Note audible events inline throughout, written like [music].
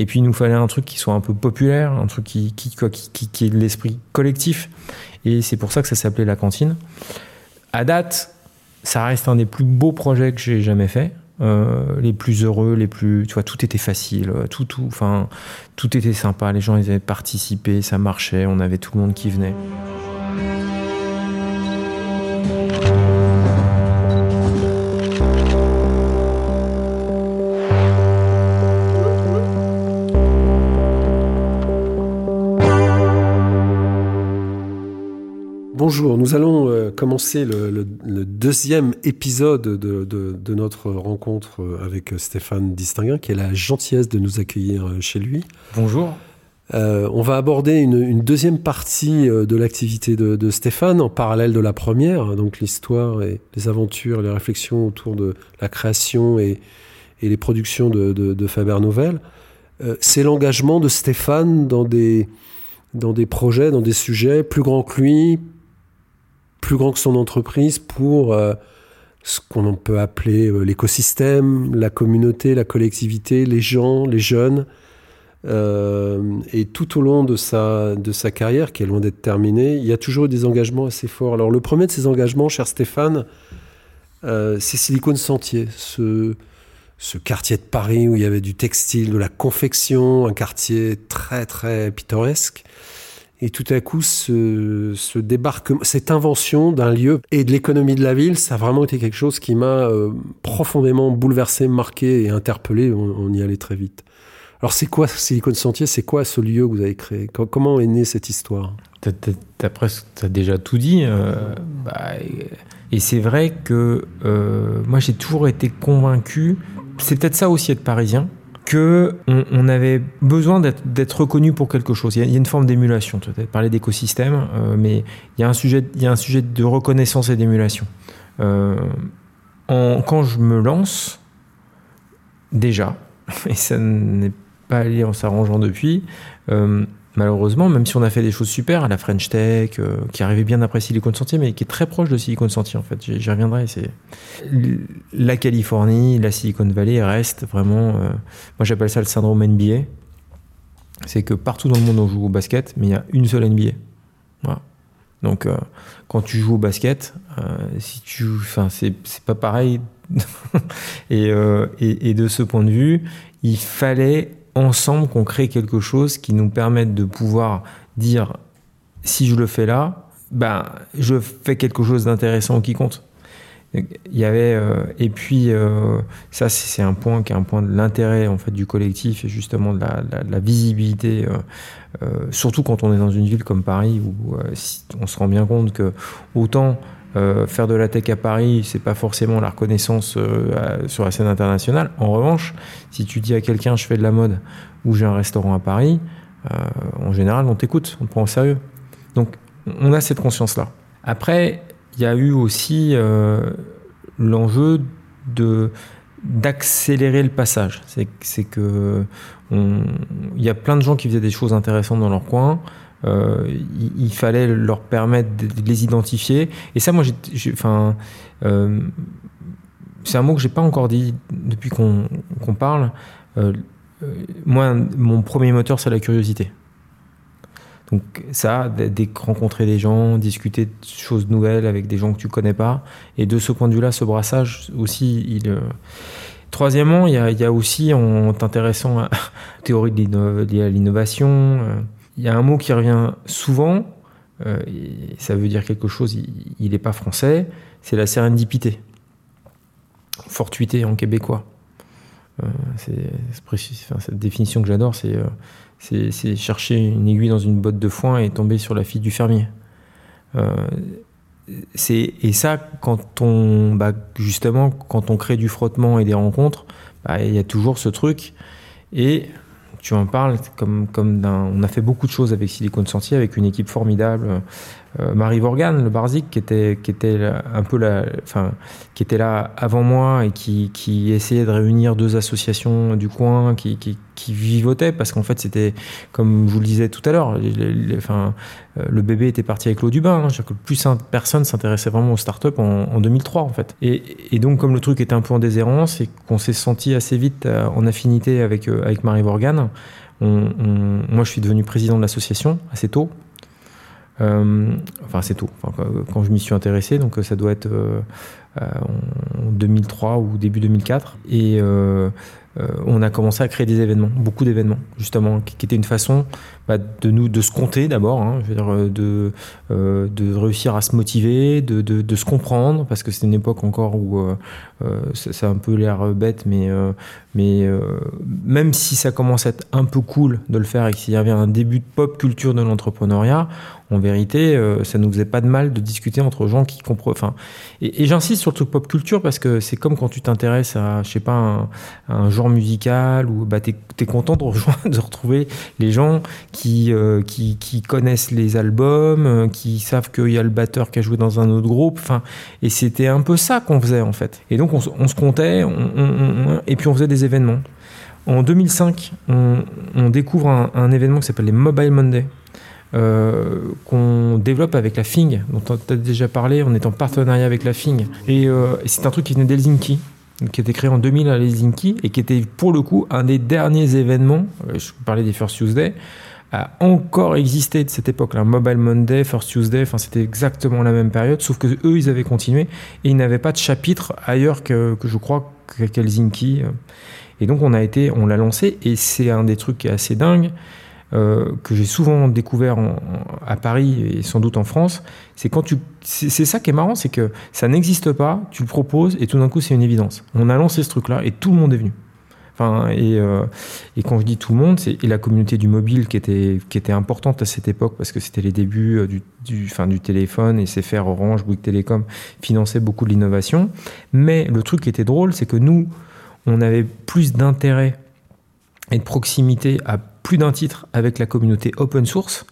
Et puis il nous fallait un truc qui soit un peu populaire, un truc qui, qui, qui, qui, est de l'esprit collectif. Et c'est pour ça que ça s'appelait la cantine. À date, ça reste un des plus beaux projets que j'ai jamais fait. Euh, les plus heureux, les plus, tu vois, tout était facile, tout, tout, enfin, tout était sympa. Les gens, ils avaient participé, ça marchait, on avait tout le monde qui venait. Bonjour, nous allons euh, commencer le, deuxième épisode de, notre rencontre euh, avec Stéphane Distinguin, qui a la gentillesse de nous accueillir euh, chez lui. Bonjour. on va aborder une, deuxième partie de l'activité de, Stéphane en parallèle de la première, donc l'histoire et les aventures, les réflexions autour de la création et, les productions de, Faber Novel. C'est l'engagement de Stéphane dans des, dans des projets, dans des sujets plus grands que lui, plus grand que son entreprise pour euh, ce qu'on peut appeler euh, l'écosystème, la communauté, la collectivité, les gens, les jeunes. Euh, et tout au long de sa, de sa carrière, qui est loin d'être terminée, il y a toujours eu des engagements assez forts. Alors le premier de ces engagements, cher Stéphane, c'est Silicon Sentier, ce, ce quartier de Paris où il y avait du textile, de la confection, un quartier très très pittoresque. Et tout à coup, ce, débarquement, cette invention d'un lieu et de l'économie de la ville, ça a vraiment été quelque chose qui m'a euh, profondément bouleversé, marqué et interpellé. On, y allait très vite. Alors, c'est quoi Silicon Sentier C'est quoi ce lieu que vous avez créé? Comment est née cette histoire? T'as presque as déjà tout dit. Euh, bah, et c'est vrai que euh, moi, j'ai toujours été convaincu. C'est peut-être ça aussi être parisien que on, avait besoin d'être reconnu pour quelque chose. Il y a, une forme d'émulation. As parlé d'écosystème, euh, mais il y, a un sujet, il y a un sujet de reconnaissance et d'émulation. Euh, quand je me lance, déjà, [laughs] et ça n'est pas allé en s'arrangeant depuis, euh, malheureusement, même si on a fait des choses super, à la French Tech, euh, qui arrivait bien après Silicon Sentier, mais qui est très proche de Silicon Sentier en fait. J'y reviendrai. C'est la Californie, la Silicon Valley reste vraiment. Euh, moi, j'appelle ça le syndrome NBA. C'est que partout dans le monde on joue au basket, mais il y a une seule NBA. Voilà. Donc, euh, quand tu joues au basket, si tu, enfin, c'est pas pareil. [laughs] et de ce point de vue, il fallait ensemble qu'on crée quelque chose qui nous permette de pouvoir dire si je le fais là, ben je fais quelque chose d'intéressant qui compte. Il y avait euh, et puis euh, ça c'est un point qui est un point de l'intérêt en fait du collectif et justement de la, visibilité euh, surtout quand on est dans une ville comme Paris où on se rend bien compte que autant euh, faire de la tech à Paris, c'est pas forcément la reconnaissance euh, sur la scène internationale. En revanche, si tu dis à quelqu'un je fais de la mode ou j'ai un restaurant à Paris, euh, en général on t'écoute, on te prend au sérieux. Donc on a cette conscience-là. Après, il y a eu aussi l'enjeu de d'accélérer le passage. C'est que il y a plein de gens qui faisaient des choses intéressantes dans leur coin. Euh, il, fallait leur permettre de, les identifier. Et ça, moi, enfin, euh, c'est un mot que j'ai pas encore dit depuis qu'on, parle. Euh, moi, mon premier moteur, c'est la curiosité. Donc ça, de rencontrer des gens, discuter de choses nouvelles avec des gens que tu connais pas. Et de ce point de vue-là, ce brassage aussi, il... Troisièmement, il y, y a aussi, en t'intéressant à [laughs] la théorie de l'innovation, y a un mot qui revient souvent, euh, et ça veut dire quelque chose, il n'est pas français, c'est la sérendipité. Fortuité en québécois. Euh, cette définition que j'adore, euh, c'est chercher une aiguille dans une botte de foin et tomber sur la fille du fermier. et ça, quand on, bah, justement, quand on crée du frottement et des rencontres, bah, il y a toujours ce truc. Et tu en parles comme, comme d'un. On a fait beaucoup de choses avec Silicon Sentier, avec une équipe formidable. Euh, Marie Vorgan, le Barzik, qui était, qui était un peu la, enfin, qui était là avant moi et qui, qui essayait de réunir deux associations du coin, qui, qui, vivotait parce qu'en fait c'était comme je vous le disais tout à l'heure enfin euh, le bébé était parti avec l'eau du bain hein, que plus personne s'intéressait vraiment aux startups en, en 2003 en fait. Et, et, donc comme le truc était un peu en déshérence et qu'on s'est senti assez vite euh, en affinité avec avec Marie Morgan on, moi je suis devenu président de l'association assez tôt enfin assez tôt enfin, quand je m'y suis intéressé donc ça doit être en 2003 ou début 2004 et euh, on a commencé à créer des événements, beaucoup d'événements, justement, qui, étaient une façon de nous de se compter d'abord, hein, euh, de, euh, de réussir à se motiver, de, de, se comprendre, parce que c'est une époque encore où ça, a un peu l'air bête, mais, mais même si ça commence à être un peu cool de le faire et qu'il y avait un début de pop culture de l'entrepreneuriat, en vérité, ça nous faisait pas de mal de discuter entre gens qui comprennent. Enfin, et, j'insiste sur le truc pop culture parce que c'est comme quand tu t'intéresses à, je sais pas, un, genre musical ou bah, tu es, content de, [laughs] rejoindre, de retrouver les gens qui, euh, qui, connaissent les albums, euh, qui savent qu'il y a le batteur qui a joué dans un autre groupe. Enfin, et c'était un peu ça qu'on faisait en fait. Et donc on, se comptait et puis on faisait des événements. En 2005, on, découvre un, événement qui s'appelle les Mobile Monday. Euh, qu'on développe avec la FING, dont tu as déjà parlé, on est en partenariat avec la FING. Et, c'est un truc qui venait d'Helsinki qui été créé en 2000 à Helsinki et qui était pour le coup un des derniers événements, je parlais des First Tuesday, a encore existé de cette époque-là. Mobile Monday, First Tuesday, enfin c'était exactement la même période, sauf que eux ils avaient continué et ils n'avaient pas de chapitre ailleurs que, que je crois qu'Helsinki. Et donc on a été, on l'a lancé et c'est un des trucs qui est assez dingue. Euh, que j'ai souvent découvert à Paris et sans doute en France, c'est quand tu, c'est ça qui est marrant, c'est que ça n'existe pas, tu le proposes et tout d'un coup c'est une évidence. On a lancé ce truc-là et tout le monde est venu. Euh, et, quand je dis tout le monde, c'est la communauté du mobile qui était, importante à cette époque parce que c'était les débuts euh, du, téléphone et faire Orange, Bouygues Télécom finançaient beaucoup de l'innovation. Mais le truc qui était drôle, c'est que nous, on avait plus d'intérêt et de proximité à plus d'un titre avec la communauté open source,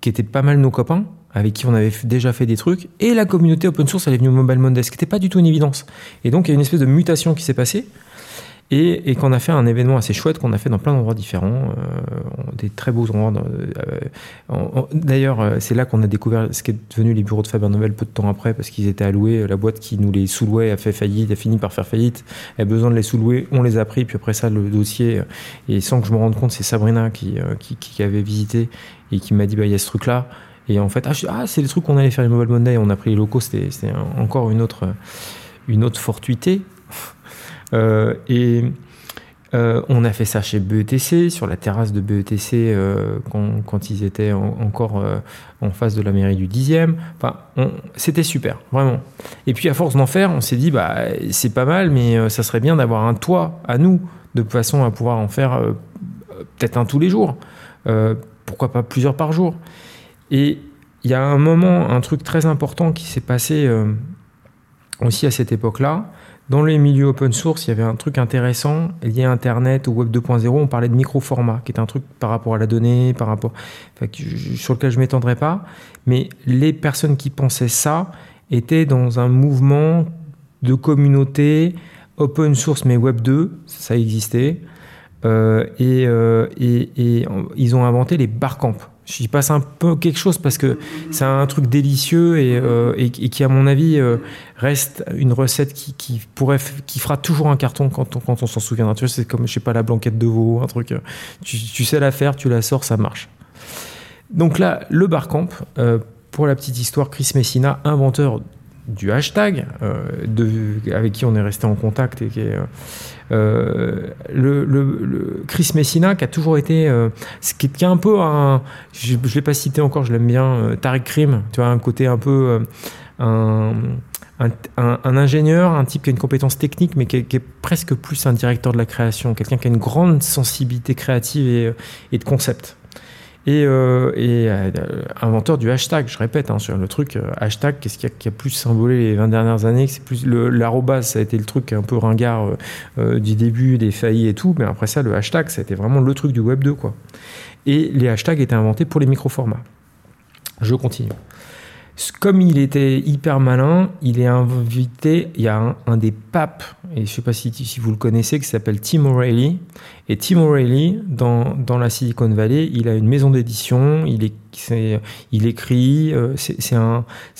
qui était pas mal nos copains, avec qui on avait déjà fait des trucs, et la communauté open source, elle est venue au Mobile Monday, ce qui n'était pas du tout une évidence. Et donc, il y a une espèce de mutation qui s'est passée, et, qu'on a fait un événement assez chouette qu'on a fait dans plein d'endroits différents, euh, des très beaux endroits. Euh, D'ailleurs, euh, c'est là qu'on a découvert ce qui est devenu les bureaux de Faber Novel peu de temps après, parce qu'ils étaient alloués. La boîte qui nous les sous-louait a fait faillite, a fini par faire faillite, a besoin de les sous-louer, on les a pris, puis après ça, le dossier, et sans que je me rende compte, c'est Sabrina qui, qui, qui, avait visité et qui m'a dit, bah, il y a ce truc-là. Et en fait, ah, ah c'est les trucs qu'on allait faire les Mobile Monday, on a pris les locaux, c'était encore une autre, une autre fortuité. Euh, et euh, on a fait ça chez BETC, sur la terrasse de BETC, euh, quand, ils étaient encore en face de la mairie du 10e. Enfin, c'était super, vraiment. Et puis, à force d'en faire, on s'est dit, bah, c'est pas mal, mais ça serait bien d'avoir un toit à nous, de façon à pouvoir en faire peut-être un tous les jours. pourquoi pas plusieurs par jour Et il y a un moment, un truc très important qui s'est passé aussi à cette époque-là, dans les milieux open source, il y avait un truc intéressant lié à Internet ou Web 2.0. On parlait de micro-format, qui est un truc par rapport à la donnée, par rapport, sur lequel je m'étendrai pas. Mais les personnes qui pensaient ça étaient dans un mouvement de communauté open source mais Web 2, ça existait. Euh, et, euh, et, et, ils ont inventé les barcamps. J'y passe un peu quelque chose parce que c'est un truc délicieux et, euh, qui, à mon avis, euh, reste une recette qui, fera toujours un carton quand on, s'en souviendra. C'est comme, je sais pas, la blanquette de veau, un truc. Euh, tu, sais la faire, tu la sors, ça marche. Donc là, le barcamp, pour la petite histoire, Chris Messina, inventeur du hashtag, avec qui on est resté en contact et qui est euh, le, Chris Messina qui a toujours été euh, qui est un peu un je, ne l'ai pas cité encore je l'aime bien euh, Tariq Krim tu vois un côté un peu un, ingénieur, un type qui a une compétence technique, mais qui est, qui presque plus un directeur de la création, quelqu'un qui a une grande sensibilité créative et de concept et, euh, euh, inventeur du hashtag, je répète, hein, sur le truc euh, hashtag, qu'est-ce qui a, qui a, plus symbolé les 20 dernières années C'est plus l'arrobas, ça a été le truc un peu ringard du début, des faillis et tout, mais après ça, le hashtag, ça a été vraiment le truc du Web 2, quoi. Et les hashtags étaient inventés pour les micro-formats. Je continue. comme il était hyper malin, il est invité. Il y a un, des papes, et je sais pas si, vous le connaissez, qui s'appelle Tim O'Reilly. Et Tim O'Reilly, dans, la Silicon Valley, il a une maison d'édition, il, écrit. Euh, c'est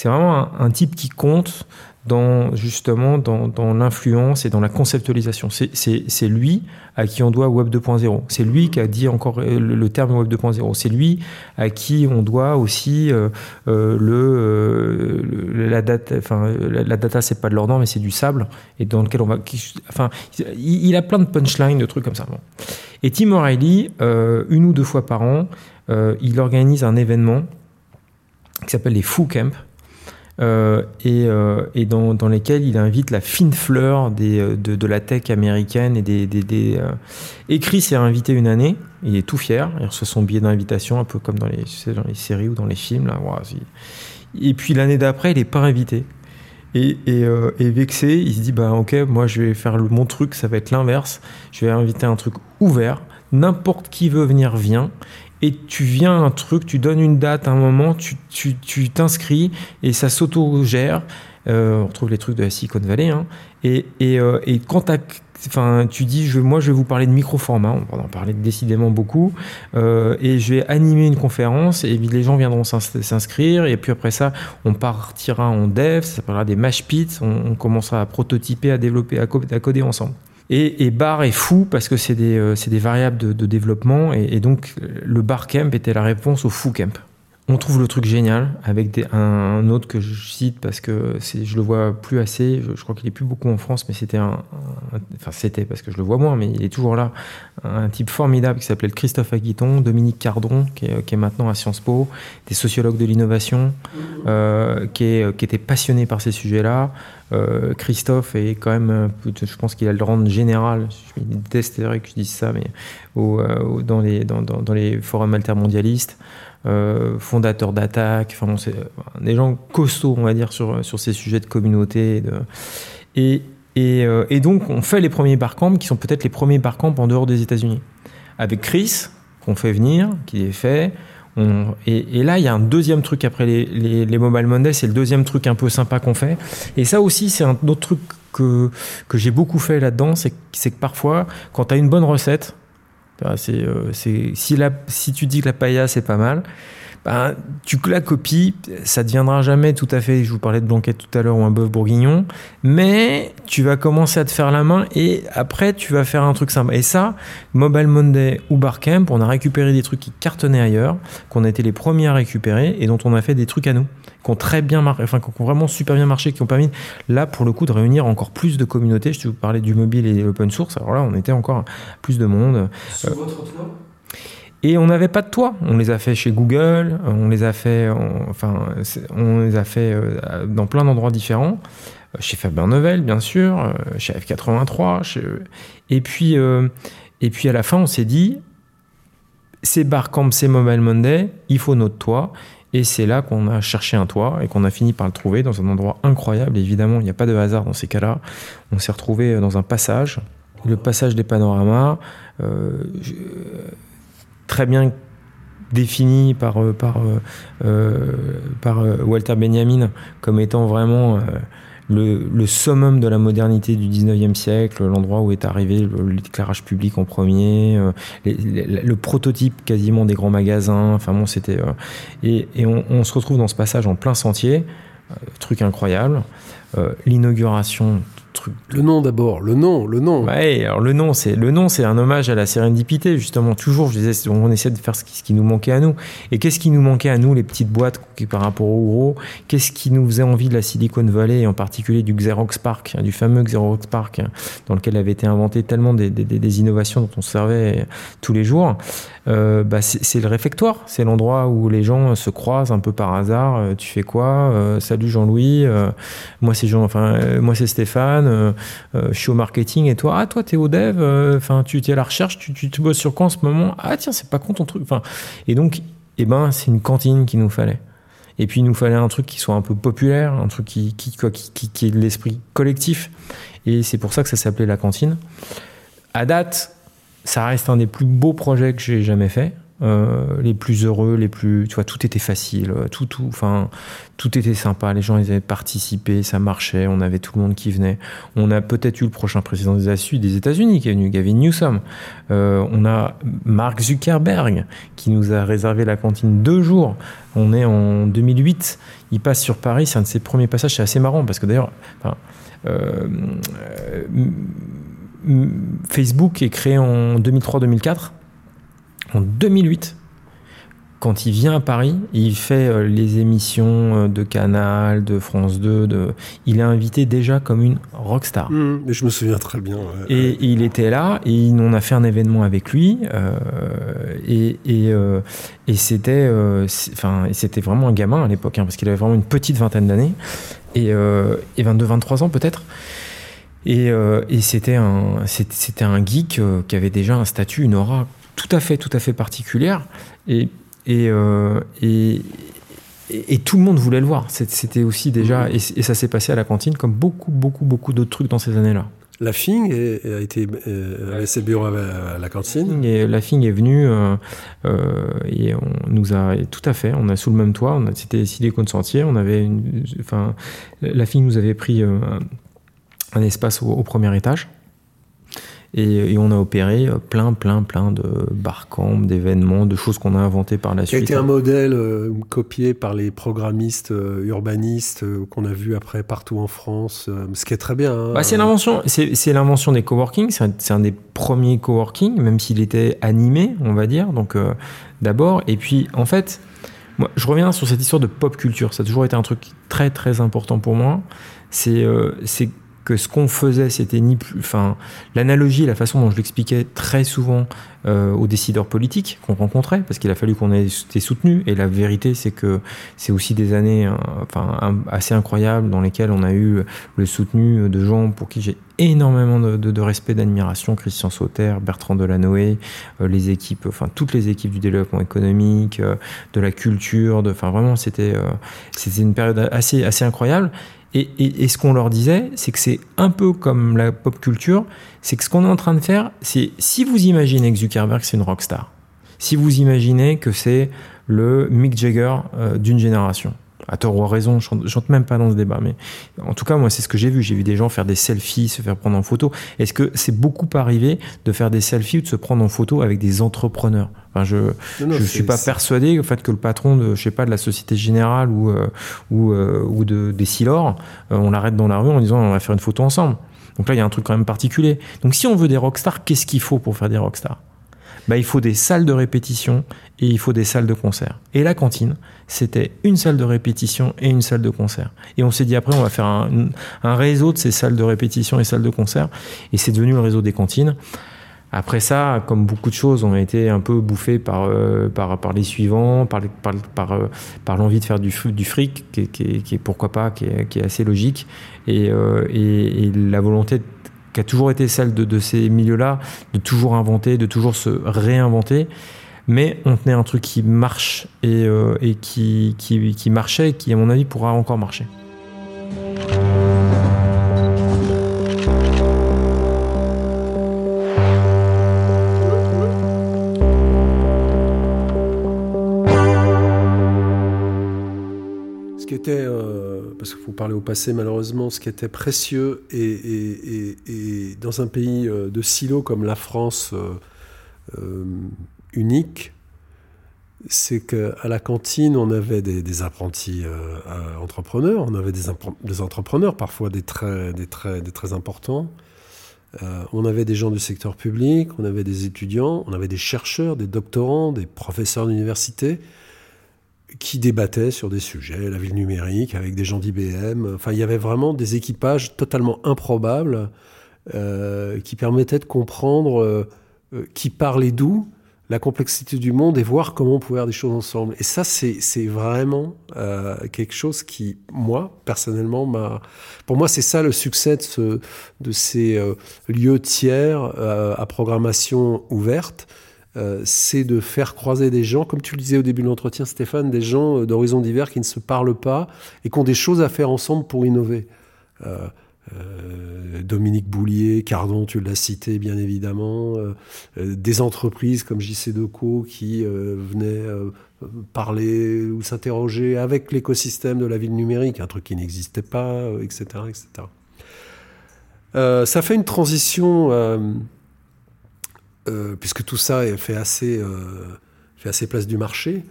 vraiment un, type qui compte dans justement dans, l'influence et dans la conceptualisation. C'est lui à qui on doit Web 2.0. C'est lui qui a dit encore euh, le, terme Web 2.0. C'est lui à qui on doit aussi euh, la data. Enfin, la, data c'est pas de l'ordre, mais c'est du sable et dans lequel on va. Enfin, il, a plein de punchlines, de trucs comme ça. Et Tim O'Reilly, une ou deux fois par an, il organise un événement qui s'appelle les Foo Camp euh, et, euh, dans, dans, lesquels il invite la fine fleur euh, de, la tech américaine et et Chris est invité une année, il est tout fier, il reçoit son billet d'invitation un peu comme dans les, séries ou dans les films et puis l'année d'après, il est pas invité. Et, et, vexé, il se dit bah ok, moi je vais faire le, mon truc, ça va être l'inverse. Je vais inviter un truc ouvert. N'importe qui veut venir vient et tu viens un truc, tu donnes une date à un moment, tu t'inscris et ça s'auto-gère. Euh, on retrouve les trucs de la Silicon Valley. Hein. Et, et, euh, et, quand enfin, tu dis, moi je vais vous parler de micro-format, on va en parler décidément beaucoup, euh, et je vais animer une conférence et les gens viendront s'inscrire. Et puis après ça, on partira en dev, ça s'appellera des mash pits, on, commencera à prototyper, à développer, à coder ensemble. Et, bar est fou parce que c'est des, euh, variables de, développement. Et, donc le bar camp était la réponse au fou camp. On trouve le truc génial avec un, autre que je cite parce que je le vois plus assez. Je, crois qu'il est plus beaucoup en France, mais c'était un, enfin c'était parce que je le vois moins, mais il est toujours là. Un type formidable qui s'appelait Christophe Aguiton, Dominique Cardon, qui est, maintenant à Sciences Po, des sociologues de l'innovation, euh, qui, est, qui était passionné par ces sujets-là. Euh, Christophe est quand même, je pense qu'il a le rang général. Je détesterais que je dise ça, mais euh, dans, les, dans les forums altermondialistes. Euh, fondateurs d'attaque, enfin c'est euh, des gens costauds, on va dire, sur, sur ces sujets de communauté. Et, et, euh, et, donc, on fait les premiers barcamps qui sont peut-être les premiers barcamps en dehors des États-Unis. Avec Chris, qu'on fait venir, qui est fait. Et, et, là, il y a un deuxième truc après les, les, les Mobile Monday, c'est le deuxième truc un peu sympa qu'on fait. Et ça aussi, c'est un autre truc que, que j'ai beaucoup fait là-dedans, c'est que parfois, quand tu as une bonne recette, c'est, euh, c'est, si, la, si tu dis que la paella c'est pas mal, ben, tu la copies, ça deviendra jamais tout à fait, je vous parlais de blanquette tout à l'heure ou un bœuf bourguignon, mais tu vas commencer à te faire la main et après tu vas faire un truc sympa. Et ça, Mobile Monday ou Barcamp, on a récupéré des trucs qui cartonnaient ailleurs, qu'on a été les premiers à récupérer et dont on a fait des trucs à nous, qui ont très bien marché, enfin qui ont vraiment super bien marché, qui ont permis là pour le coup de réunir encore plus de communautés. Je te parlais du mobile et de l'open source, alors là on était encore plus de monde. Sur votre toit? Et on n'avait pas de toit. On les a fait chez Google, on les a fait, enfin, on les a fait euh, dans plein d'endroits différents. Euh, chez Fabien Novel, bien sûr, euh, chez F83. Chez... Et, puis, et puis à la fin, on s'est dit, c'est Barcamp, c'est Mobile Monday, il faut notre toit. Et c'est là qu'on a cherché un toit et qu'on a fini par le trouver dans un endroit incroyable. évidemment, il n'y a pas de hasard dans ces cas-là. On s'est retrouvé dans un passage, le passage des panoramas. Très bien défini par, euh, euh, euh, Walter Benjamin comme étant vraiment le, summum de la modernité du 19e siècle, l'endroit où est arrivé l'éclairage public en premier, le prototype quasiment des grands magasins. Enfin c'était et, on, se retrouve dans ce passage en plein sentier, truc incroyable. L'inauguration le nom d'abord, le nom, le nom. Alors le nom, c'est le nom, c'est un hommage à la sérendipité justement. Toujours, je disais, on essaie de faire ce qui, nous manquait à nous. Et qu'est-ce qui nous manquait à nous, les petites boîtes par rapport au gros? Qu'est-ce qui nous faisait envie de la Silicon Valley et en particulier du Xerox Park, hein, du fameux Xerox Park, hein, dans lequel avait été inventé tellement des, des, innovations dont on servait tous les jours? Euh, bah c'est le réfectoire, c'est l'endroit où les gens se croisent un peu par hasard. Euh, tu fais quoi? Euh, Salut Jean-Louis, moi c'est Jean, enfin moi c'est Stéphane, je suis au marketing et toi, ah toi t'es au dev, enfin tu es à la recherche, tu, tu, bosses sur quoi en ce moment? Ah tiens c'est pas con ton truc, enfin et donc eh ben c'est une cantine qu'il nous fallait. Et puis il nous fallait un truc qui soit un peu populaire, un truc qui qui quoi, qui, qui est de l'esprit collectif. Et c'est pour ça que ça s'appelait la cantine. À date, ça reste un des plus beaux projets que j'ai jamais fait. euh, les plus heureux, les plus, tu vois, tout était facile, tout, tout, enfin, tout était sympa. Les gens, ils avaient participé, ça marchait, on avait tout le monde qui venait. On a peut-être eu le prochain président des, des États-Unis qui est venu, Gavin Newsom. Euh, on a Mark Zuckerberg qui nous a réservé la cantine deux jours. On est en 2008. Il passe sur Paris. C'est un de ses premiers passages. C'est assez marrant parce que d'ailleurs, euh, Facebook est créé en 2003-2004. En 2008, quand il vient à Paris, il fait euh, les émissions euh, de Canal, de France 2, de... il est invité déjà comme une rockstar. Mmh, je me souviens très bien. Et, il était là, et on a fait un événement avec lui, euh, et, et, et c'était, enfin, c'était vraiment un gamin à l'époque, hein, parce qu'il avait vraiment une petite vingtaine d'années, et, et 22-23 ans peut-être. Et, et c'était un, c'était un geek qui avait déjà un statut, une aura tout à fait, tout à fait particulière. Et euh, et, et, et, tout le monde voulait le voir. C'était aussi déjà. Et, ça s'est passé à la cantine, comme beaucoup, beaucoup, beaucoup d'autres trucs dans ces années-là. La FING a été euh, ses bureaux à la cantine. Et la FING est venue euh, euh, et on nous a tout à fait. On a sous le même toit. C'était Silicon Sentier. On avait une, enfin, la FING nous avait pris euh, un espace au, au premier étage. Et, on a opéré plein, plein, plein de barcamps, d'événements, de choses qu'on a inventées par la suite. Qui a été un modèle euh, copié par les programmistes euh, urbanistes euh, qu'on a vu après partout en France, ce qui est très bien. Hein. Bah, c'est l'invention, c'est l'invention des coworking. C'est un, des premiers coworking, même s'il était animé, on va dire. Donc d'abord, et puis en fait, moi, je reviens sur cette histoire de pop culture. Ça a toujours été un truc très, très important pour moi. C'est c'est que ce qu'on faisait, c'était ni plus. Enfin, l'analogie, la façon dont je l'expliquais très souvent euh, aux décideurs politiques qu'on rencontrait, parce qu'il a fallu qu'on ait été soutenus. Et la vérité, c'est que c'est aussi des années euh, enfin, assez incroyables dans lesquelles on a eu le soutenu de gens pour qui j'ai énormément de, respect, d'admiration. Christian Sauter, Bertrand Delanoë, euh, les équipes, enfin toutes les équipes du développement économique, euh, de la culture, de, enfin vraiment c'était c'était une période assez assez incroyable. Et, et, et, ce qu'on leur disait, c'est que c'est un peu comme la pop culture, c'est que ce qu'on est en train de faire, c'est si vous imaginez que Zuckerberg c'est une rockstar, si vous imaginez que c'est le Mick Jagger euh, d'une génération, à tort ou à raison, je chante même pas dans ce débat, mais en tout cas, moi, c'est ce que j'ai vu. J'ai vu des gens faire des selfies, se faire prendre en photo. Est-ce que c'est beaucoup arrivé de faire des selfies ou de se prendre en photo avec des entrepreneurs? Enfin, je non, je suis pas persuadé au fait que le patron de je sais pas de la Société Générale ou euh, ou, euh, ou de des Silor, euh, on l'arrête dans la rue en disant on va faire une photo ensemble. Donc là, il y a un truc quand même particulier. Donc si on veut des rockstars, qu'est-ce qu'il faut pour faire des rockstars? Bah, il faut des salles de répétition et il faut des salles de concert. Et la cantine, c'était une salle de répétition et une salle de concert. Et on s'est dit après, on va faire un, réseau de ces salles de répétition et salles de concert. Et c'est devenu le réseau des cantines. Après ça, comme beaucoup de choses, on a été un peu bouffé par, euh, par, les suivants, euh, par l'envie de faire du, fric, qui, est pourquoi pas, qui est, assez logique, euh, et, et la volonté de qui a toujours été celle de, ces milieux-là, de toujours inventer, de toujours se réinventer. Mais on tenait un truc qui marche et, euh, qui, qui marchait et qui, à mon avis, pourra encore marcher. Était euh parce qu'il faut parler au passé malheureusement, ce qui était précieux et, dans un pays euh, de silo comme la France, euh, unique, c'est qu'à la cantine, on avait des, apprentis entrepreneurs, on avait des, entrepreneurs, parfois des très, des très, des très importants. On avait des gens du secteur public, on avait des étudiants, on avait des chercheurs, des doctorants, des professeurs d'université qui débattaient sur des sujets, la ville numérique, avec des gens d'IBM. Enfin, il y avait vraiment des équipages totalement improbables euh, qui permettaient de comprendre euh, euh, qui parlait d'où, la complexité du monde et voir comment on pouvait faire des choses ensemble. Et ça, c'est vraiment euh, quelque chose qui, moi, personnellement, m'a... Pour moi, c'est ça le succès de, ce, de ces euh, lieux tiers euh, à programmation ouverte euh, c'est de faire croiser des gens, comme tu le disais au début de l'entretien, Stéphane, des gens euh, d'horizons divers qui ne se parlent pas et qui ont des choses à faire ensemble pour innover. Euh, Dominique Boulier, Cardon, tu l'as cité bien évidemment, des entreprises comme JC Deco qui venaient parler ou s'interroger avec l'écosystème de la ville numérique, un truc qui n'existait pas, etc. etc. ça fait une transition euh, puisque tout ça fait assez, euh, fait assez place du marché,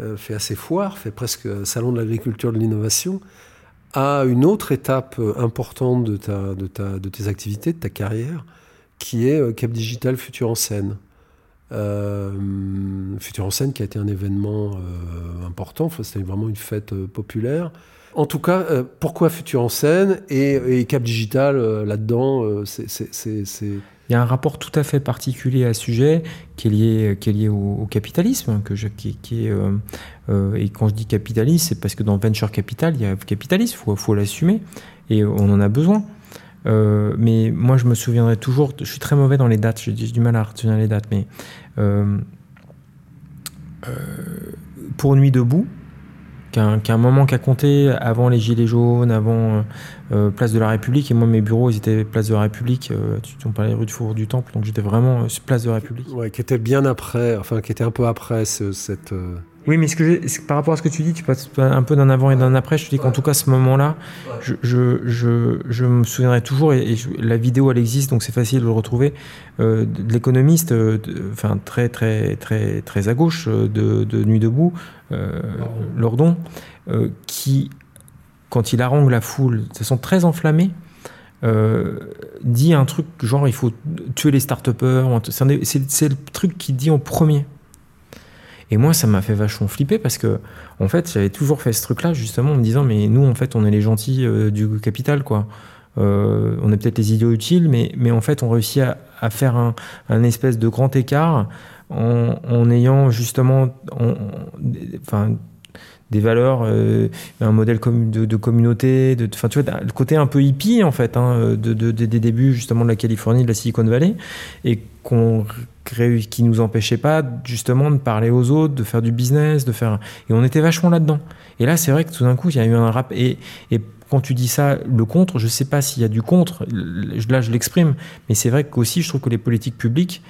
euh, fait assez foire, fait presque salon de l'agriculture de l'innovation, à une autre étape importante de, tes activités, de ta carrière, qui est Cap Digital Futur en scène. Futur en scène qui a été un événement important, c'était vraiment une fête populaire. En tout cas, pourquoi Futur en scène et, Cap Digital là-dedans, c'est il y a un rapport tout à fait particulier à ce sujet qui est lié, est au, capitalisme. Que je, qui, euh, euh, et quand je dis capitalisme, c'est parce que dans Venture Capital, il y a capitalisme, il faut, faut l'assumer, et on en a besoin. Euh, mais moi, je me souviendrai toujours, je suis très mauvais dans les dates, j'ai du mal à retenir les dates, mais pour Nuit debout, qu'un moment qu'a compté avant les Gilets jaunes, avant euh, euh, Place de la République. Et moi, mes bureaux, ils étaient Place de la République. Euh, on parlait rue de Four du Temple, donc j'étais vraiment Place de la République. Ouais, qui était bien après, enfin, qui était un peu après cette. Oui, mais ce que par rapport à ce que tu dis, tu passes un peu d'un avant et d'un après. Je te dis qu'en tout cas, ce moment-là, je, je, je, je, me souviendrai toujours, et, la vidéo, elle existe, donc c'est facile de le retrouver, de l'économiste, enfin, très, très, très, très à gauche de, de Nuit debout, euh, Lordon, euh, qui, quand il harangue la foule de façon très enflammée, euh, dit un truc genre il faut tuer les start-upers. C'est le truc qu'il dit en premier. Et moi, ça m'a fait vachement flipper parce que, en fait, j'avais toujours fait ce truc-là, justement, en me disant, mais nous, en fait, on est les gentils du capital, quoi. on est peut-être les idiots utiles, mais, mais en fait, on réussit à, faire un, espèce de grand écart en, ayant justement enfin, des valeurs, euh, un modèle de, communauté, enfin, tu vois, le côté un peu hippie en fait, hein, de, des débuts justement de la Californie, de la Silicon Valley, et qu'on qui nous empêchait pas justement de parler aux autres, de faire du business, de faire, et on était vachement là-dedans. Et là, c'est vrai que tout d'un coup, il y a eu un rap et, et quand tu dis ça, le contre, je sais pas s'il y a du contre, là je l'exprime, mais c'est vrai qu'aussi je trouve que les politiques publiques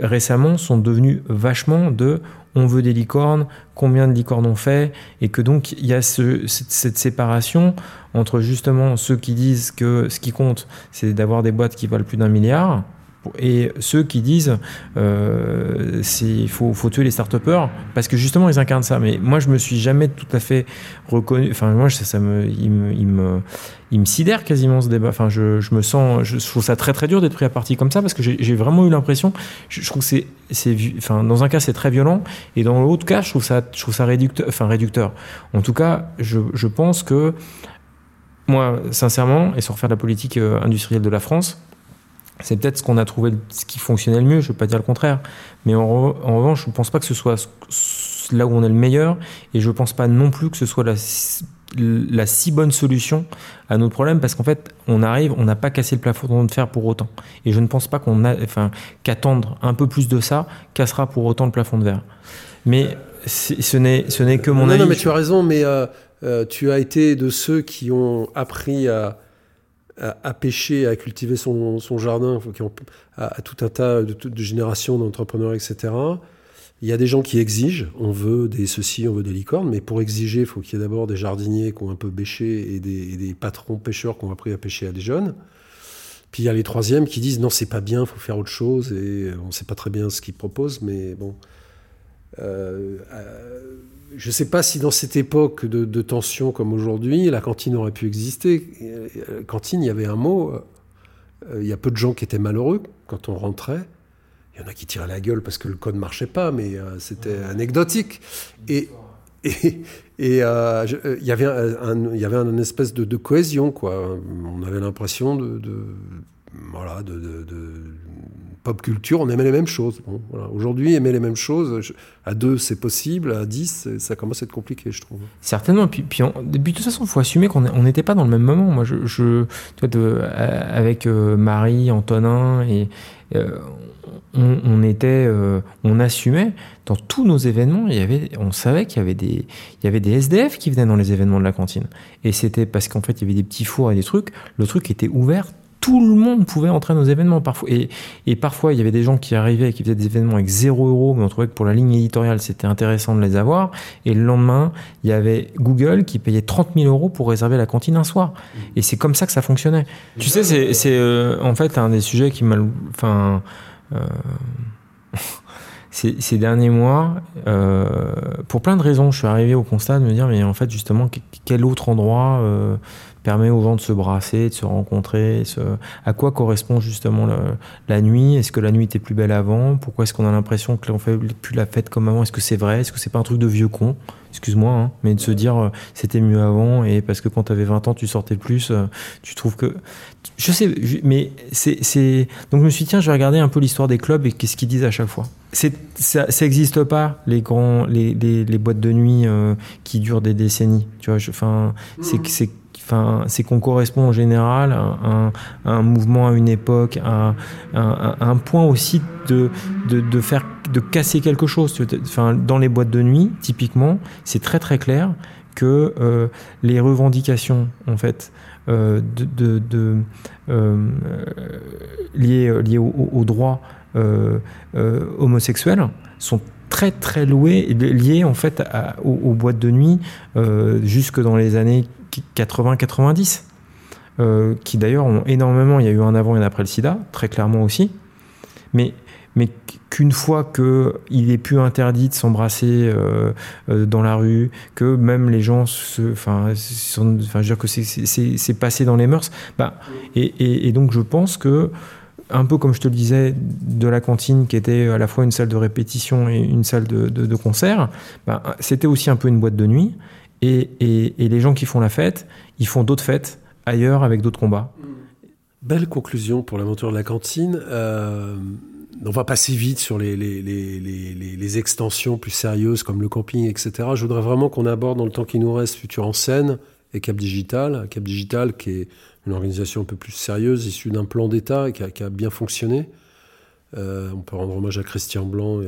récemment sont devenus vachement de on veut des licornes, combien de licornes on fait, et que donc il y a ce, cette, séparation entre justement ceux qui disent que ce qui compte, c'est d'avoir des boîtes qui valent plus d'un milliard, et ceux qui disent euh, il faut, tuer les start parce que justement ils incarnent ça. Mais moi je me suis jamais tout à fait reconnu. Enfin moi ça, me, il me, il me sidère quasiment ce débat. Enfin je, je me sens je trouve ça très très dur d'être pris à partie comme ça parce que j'ai vraiment eu l'impression je, trouve que c'est enfin dans un cas c'est très violent et dans l'autre cas je trouve ça je trouve ça réducteur enfin réducteur. En tout cas je, je pense que moi sincèrement et sans refaire de la politique euh, industrielle de la France c'est peut-être ce qu'on a trouvé, ce qui fonctionnait le mieux, je ne veux pas dire le contraire. Mais en, revanche, je ne pense pas que ce soit là où on est le meilleur, et je ne pense pas non plus que ce soit la, la si bonne solution à notre problème, parce qu'en fait, on arrive, on n'a pas cassé le plafond de fer pour autant. Et je ne pense pas qu'on a, enfin, qu'attendre un peu plus de ça cassera pour autant le plafond de verre. Mais ce n'est, ce n'est que mon avis. Non, mais tu as raison, mais euh, euh, tu as été de ceux qui ont appris à à, pêcher, à cultiver son, jardin, à, tout un tas de, générations d'entrepreneurs, etc. Il y a des gens qui exigent, on veut des ceci, on veut des licornes, mais pour exiger, il faut qu'il y ait d'abord des jardiniers qui ont un peu pêché et des, patrons pêcheurs qui ont appris à pêcher à des jeunes. Puis il y a les troisièmes qui disent non, c'est pas bien, il faut faire autre chose, et on ne sait pas très bien ce qu'ils proposent, mais bon. Euh, euh, je ne sais pas si dans cette époque de, tension comme aujourd'hui, la cantine aurait pu exister. Euh, cantine, il y avait un mot. Il y a peu de gens qui étaient malheureux quand on rentrait. Il y en a qui tiraient la gueule parce que le code ne marchait pas, mais c'était anecdotique. Et, et, il, y avait un, il y avait une espèce de, cohésion, quoi. On avait l'impression de, voilà, de, pop culture, on aimait les mêmes choses. voilà. Aujourd'hui, aimer les mêmes choses, à deux, c'est possible, à dix, ça commence à être compliqué, je trouve. Certainement. Puis, puis, de toute façon, il faut assumer qu'on n'était pas dans le même moment. Moi, je, de, avec euh, Marie, Antonin, et euh, on, était, euh, on assumait dans tous nos événements. Il y avait, on savait qu'il y avait des, il y avait des SDF qui venaient dans les événements de la cantine. Et c'était parce qu'en fait, il y avait des petits fours et des trucs. Le truc était ouvert tout le monde pouvait entrer dans nos événements parfois. Et, et, parfois, il y avait des gens qui arrivaient et qui faisaient des événements avec 0 euros, mais on trouvait que pour la ligne éditoriale, c'était intéressant de les avoir. Et le lendemain, il y avait Google qui payait 30 000 euros pour réserver la cantine un soir. Et c'est comme ça que ça fonctionnait. Tu sais, c'est euh, en fait un des sujets qui m'a... Enfin... Euh, [laughs] ces, ces, derniers mois, euh, pour plein de raisons, je suis arrivé au constat de me dire, mais en fait, justement, quel autre endroit euh, permet aux gens de se brasser, de se rencontrer. Se... À quoi correspond justement le, la nuit? Est-ce que la nuit était plus belle avant? Pourquoi est-ce qu'on a l'impression que l'on fait plus la fête comme avant? Est-ce que c'est vrai? Est-ce que c'est pas un truc de vieux con? Excuse-moi, hein, mais de se dire euh, c'était mieux avant et parce que quand tu avais 20 ans tu sortais plus, euh, tu trouves que je sais, mais c'est donc je me suis dit, tiens, je vais regarder un peu l'histoire des clubs et qu'est-ce qu'ils disent à chaque fois. C'est ça, ça existe pas les grands les, les, les boîtes de nuit euh, qui durent des décennies. Tu vois, enfin c'est mmh. c'est C'est qu'on correspond en général à un, mouvement, à une époque, à, un point aussi de, faire, de casser quelque chose. Enfin, dans les boîtes de nuit, typiquement, c'est très très clair que euh, les revendications, en fait, euh, euh, liées, liées au, au droit homosexuel sont très très louées, liées en fait aux, boîtes de nuit jusque dans les années 80-90, euh, qui d'ailleurs ont énormément, il y a eu un avant et un après le sida, très clairement aussi, mais, mais qu'une fois qu'il est plus interdit de s'embrasser euh, euh, dans la rue, que même les gens se, enfin, je veux dire que c'est passé dans les mœurs, bah, et, et, donc je pense que un peu comme je te le disais, de la cantine qui était à la fois une salle de répétition et une salle de, de, de concert, bah, c'était aussi un peu une boîte de nuit. Et, les gens qui font la fête, ils font d'autres fêtes ailleurs avec d'autres combats. Belle conclusion pour l'aventure de la cantine. Euh, on va passer vite sur les, extensions plus sérieuses comme le camping, etc. Je voudrais vraiment qu'on aborde dans le temps qui nous reste Futur en scène et Cap Digital. Cap Digital qui est une organisation un peu plus sérieuse, issue d'un plan d'État et qui a, bien fonctionné. Euh, on peut rendre hommage à Christian Blanc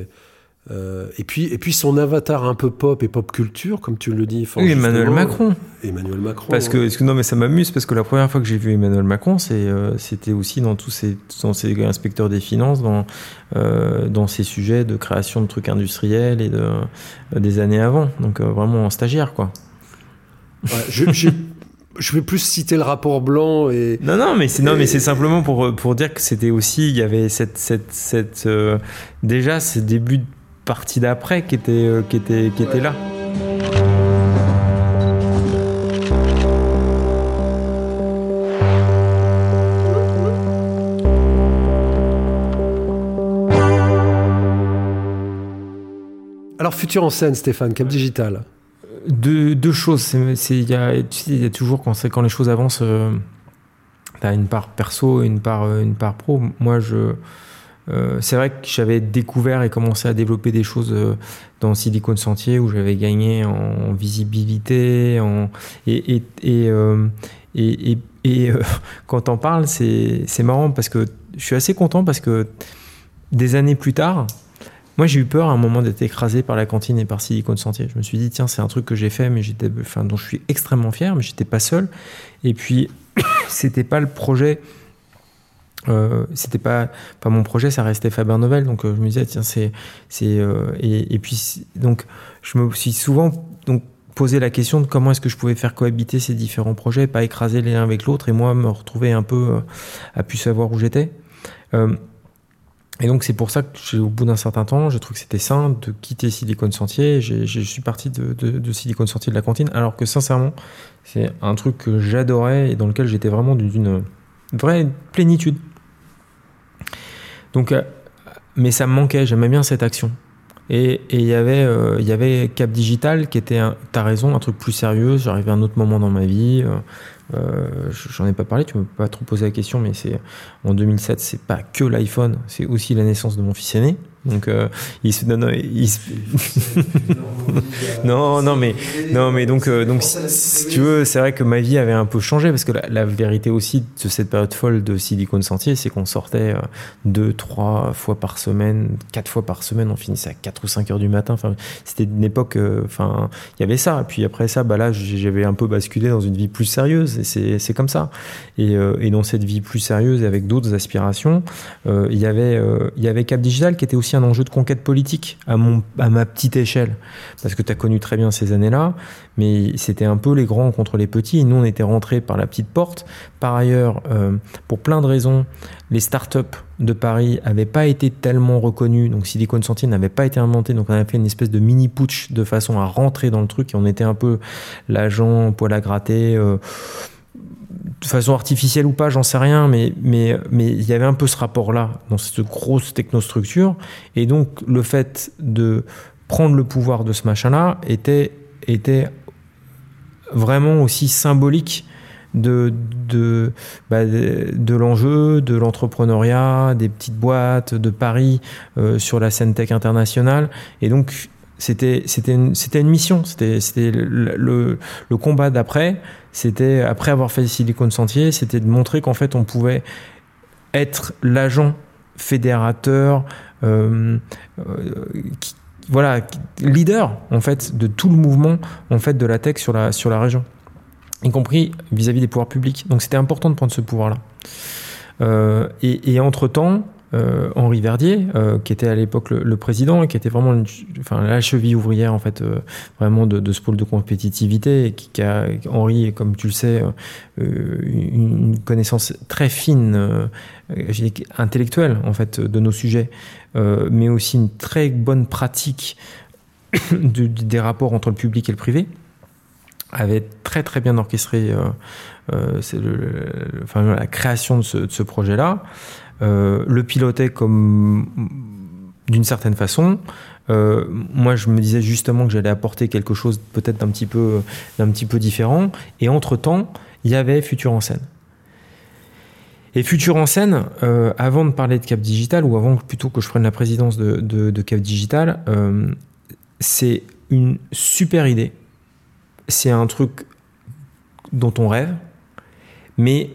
euh, et, puis, et puis son avatar un peu pop et pop culture, comme tu le dis. Oui, Emmanuel Macron. Emmanuel Macron. Parce que, ouais. non, mais ça m'amuse parce que la première fois que j'ai vu Emmanuel Macron, euh, c'était euh, aussi dans tous ces, dans ces inspecteurs des finances, dans, euh, dans ces sujets de création de trucs industriels et de, euh, des années avant. Donc vraiment en stagiaire, quoi. Ouais, je, je vais plus citer le rapport blanc et [laughs] non non mais c'est non mais c'est simplement pour pour dire que c'était aussi il y avait cette cette cette euh, déjà ces débuts de partie d'après qui était euh, qui était qui était là. Alors futur en scène Stéphane Cap Digital? Deux, deux choses. Il y, a, tu sais, y a toujours, quand, quand les choses avancent, euh, tu as une part perso et une part, une part pro. Moi, je. Euh, c'est vrai que j'avais découvert et commencé à développer des choses euh, dans Silicon Sentier où j'avais gagné en visibilité et, quand on parle c'est marrant parce que je suis assez content parce que des années plus tard moi, j'ai eu peur à un moment d'être écrasé par la cantine et par Silicon Sentier. Je me suis dit, tiens, c'est un truc que j'ai fait, mais j'étais, dont je suis extrêmement fier, mais j'étais pas seul. Et puis, [coughs] c'était pas le projet. Euh, c'était pas pas mon projet, ça restait Faber Novel. Donc, euh, je me disais, tiens, c'est c'est euh, et, puis donc, je me suis souvent donc posé la question de comment est-ce que je pouvais faire cohabiter ces différents projets, pas écraser les uns avec l'autre, et moi me retrouver un peu à pu savoir où j'étais. Et donc c'est pour ça que au bout d'un certain temps, je trouve que c'était sain de quitter Silicon Sentier. Je suis parti de, Silicon Sentier de la cantine, alors que sincèrement, c'est un truc que j'adorais et dans lequel j'étais vraiment d'une vraie plénitude. Donc, euh, mais ça me manquait, j'aimais bien cette action. Et il y avait euh, y avait Cap Digital qui était, tu as raison, un truc plus sérieux. J'arrivais à un autre moment dans ma vie. Euh, J'en ai pas parlé, tu m'as pas trop posé la question, mais c'est en 2007, c'est pas que l'iPhone, c'est aussi la naissance de mon fils aîné. Donc euh, il se il se... [laughs] non, non, mais non, mais donc euh, donc si, tu veux, c'est vrai que ma vie avait un peu changé parce que la, vérité aussi de cette période folle de Silicon Sentier, c'est qu'on sortait euh, deux, trois fois par semaine, quatre fois par semaine, on finissait à 4 ou 5 heures du matin. Enfin, c'était une époque, enfin, il y avait ça. Et puis après ça, bah là, j'avais un peu basculé dans une vie plus sérieuse et c'est comme ça. Et, et, dans cette vie plus sérieuse et avec d'autres aspirations, il y avait il y avait Cap Digital qui était aussi un enjeu de conquête politique à, mon, à ma petite échelle. Parce que tu as connu très bien ces années-là, mais c'était un peu les grands contre les petits. Et nous, on était rentrés par la petite porte. Par ailleurs, euh, pour plein de raisons, les startups de Paris n'avaient pas été tellement reconnus. Donc Silicon Sentier n'avait pas été inventé. Donc on a fait une espèce de mini putsch de façon à rentrer dans le truc. Et on était un peu l'agent poil à gratter. Euh, de façon artificielle ou pas, j'en sais rien, mais mais mais il y avait un peu ce rapport-là dans cette grosse technostructure, et donc le fait de prendre le pouvoir de ce machin-là était était vraiment aussi symbolique de de bah, de, l'enjeu, de l'entrepreneuriat, des petites boîtes, de Paris euh, sur la scène tech internationale, et donc c'était une, une mission, c'était c'était le, le combat d'après c'était après avoir fait Silicon Sentier, c'était de montrer qu'en fait on pouvait être l'agent fédérateur, euh, euh, voilà, leader en fait de tout le mouvement en fait de la tech sur la sur la région, y compris vis-à-vis des pouvoirs publics. Donc c'était important de prendre ce pouvoir-là. Euh, et, et entre temps, euh, Henri Verdier, euh, qui était à l'époque le, président et qui était vraiment enfin, la cheville ouvrière en fait, euh, vraiment de, ce pôle de compétitivité, et qui, a Henri, comme tu le sais, une, connaissance très fine, intellectuelle en fait, de nos sujets, mais aussi une très bonne pratique [coughs] des rapports entre le public et le privé avait très très bien orchestré la création de ce projet-là. Euh, le piloter comme d'une certaine façon. Euh, moi, je me disais justement que j'allais apporter quelque chose peut-être d'un petit peu, d'un petit peu différent. Et entre temps, il y avait Futur en scène. Et Futur en scène, euh, avant de parler de Cap Digital, ou avant plutôt que je prenne la présidence de, de Cap Digital, c'est une super idée. C'est un truc dont on rêve, mais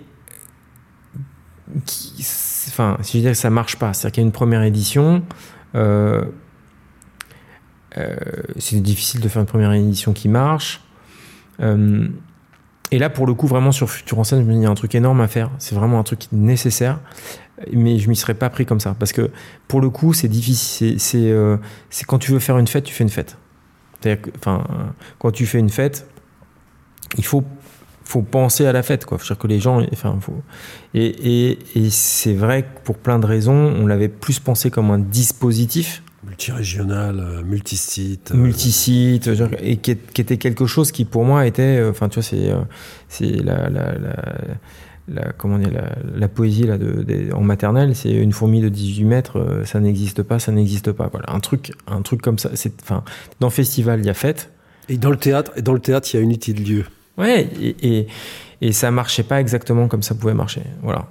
qui, enfin, si je veux dire que ça marche pas, c'est-à-dire qu'il y a une première édition, euh, euh, c'est difficile de faire une première édition qui marche. Euh, et là, pour le coup, vraiment sur Futur en scène, il y a un truc énorme à faire. C'est vraiment un truc nécessaire. Mais je m'y serais pas pris comme ça. Parce que pour le coup, c'est difficile. C'est quand tu veux faire une fête, tu fais une fête. Enfin, quand tu fais une fête, il faut faut penser à la fête, quoi. Faut que les gens, enfin, faut... et, et, et c'est vrai que pour plein de raisons, on l'avait plus pensé comme un dispositif multirégional, euh, multisite, euh, multisite, et qui, était quelque chose qui pour moi était, euh, enfin, tu vois, c'est c'est la, la, la, comment dire, la, poésie là de, en maternelle, c'est une fourmi de 18 mètres, ça n'existe pas, ça n'existe pas. Voilà, un truc, un truc comme ça. C'est, enfin, dans le festival, il y a fête. Et dans le théâtre, et dans le théâtre, il y a unité de lieu. Ouais, et, et, ça marchait pas exactement comme ça pouvait marcher. Voilà.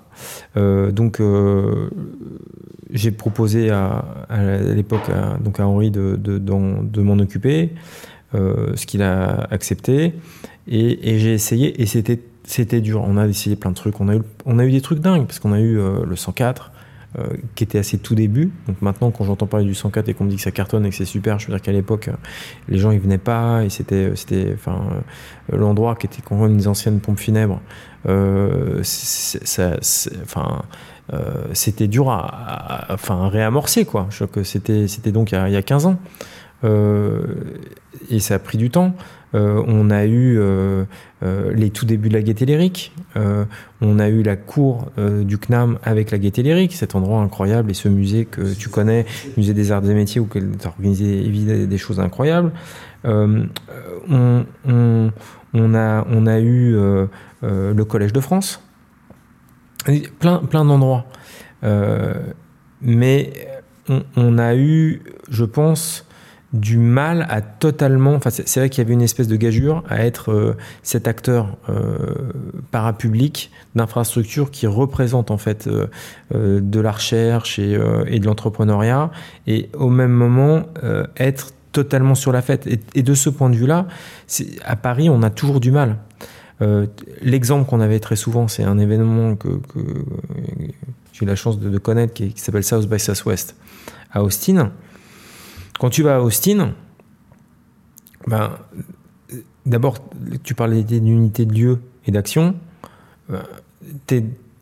Euh, donc, euh, j'ai proposé à, à l'époque à, à Henri de, de, m'en occuper, euh, ce qu'il a accepté, et, et j'ai essayé, et c'était dur. On a essayé plein de trucs. On a eu, on a eu des trucs dingues, parce qu'on a eu le 104, euh, qui était assez tout début. Donc maintenant, quand j'entends parler du 104 et qu'on me dit que ça cartonne et que c'est super, je veux dire qu'à l'époque, euh, les gens ils venaient pas et c'était, euh, c'était, enfin, l'endroit qui était quand même une ancienne pompe funèbre. ça, enfin. c'était dur à, réamorcer quoi. Je que c'était, donc il y, a, il y a 15 ans. et ça a pris du temps. Euh, on a eu euh, euh, les tout débuts de la Gaîté Lyrique. on a eu la cour du CNAM avec la Gaîté Lyrique, cet endroit incroyable et ce musée que tu connais, musée des arts et des métiers, où tu as organisé des choses incroyables. On, a, on a eu le Collège de France, plein, plein d'endroits. mais on, a eu, je pense, du mal à totalement. Enfin, c'est vrai qu'il y avait une espèce de gageure à être euh, cet acteur euh, parapublic d'infrastructure qui représente en fait euh, euh, de la recherche et, et de l'entrepreneuriat, et au même moment être totalement sur la fête. Et, de ce point de vue-là, à Paris, on a toujours du mal. L'exemple qu'on avait très souvent, c'est un événement que, que j'ai eu la chance de, connaître qui s'appelle South by Southwest à Austin quand tu vas à Austin, ben, d'abord, tu parlais d'unité de lieu et d'action. Ben,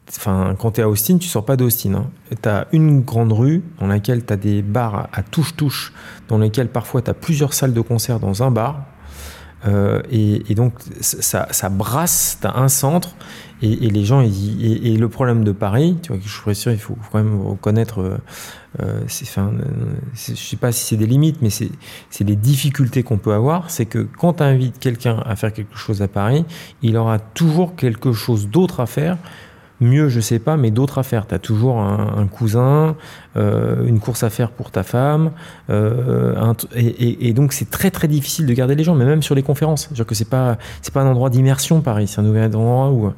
enfin, quand tu es à Austin, tu sors pas d'Austin. Hein. Tu as une grande rue dans laquelle tu as des bars à touche-touche, dans lesquels parfois tu as plusieurs salles de concert dans un bar. Euh, et, donc ça, ça brasse, tu as un centre, et, les gens, et, le problème de Paris, tu vois, je suis sûr, il faut quand même reconnaître, euh, euh je sais pas si c'est des limites, mais c'est des difficultés qu'on peut avoir, c'est que quand tu invites quelqu'un à faire quelque chose à Paris, il aura toujours quelque chose d'autre à faire mieux, je sais pas, mais d'autres à faire. Tu as toujours un, cousin, euh, une course à faire pour ta femme, euh, et, donc c'est très très difficile de garder les gens, mais même sur les conférences. dire que c'est pas c'est pas un endroit d'immersion, Paris, c'est un nouvel endroit où.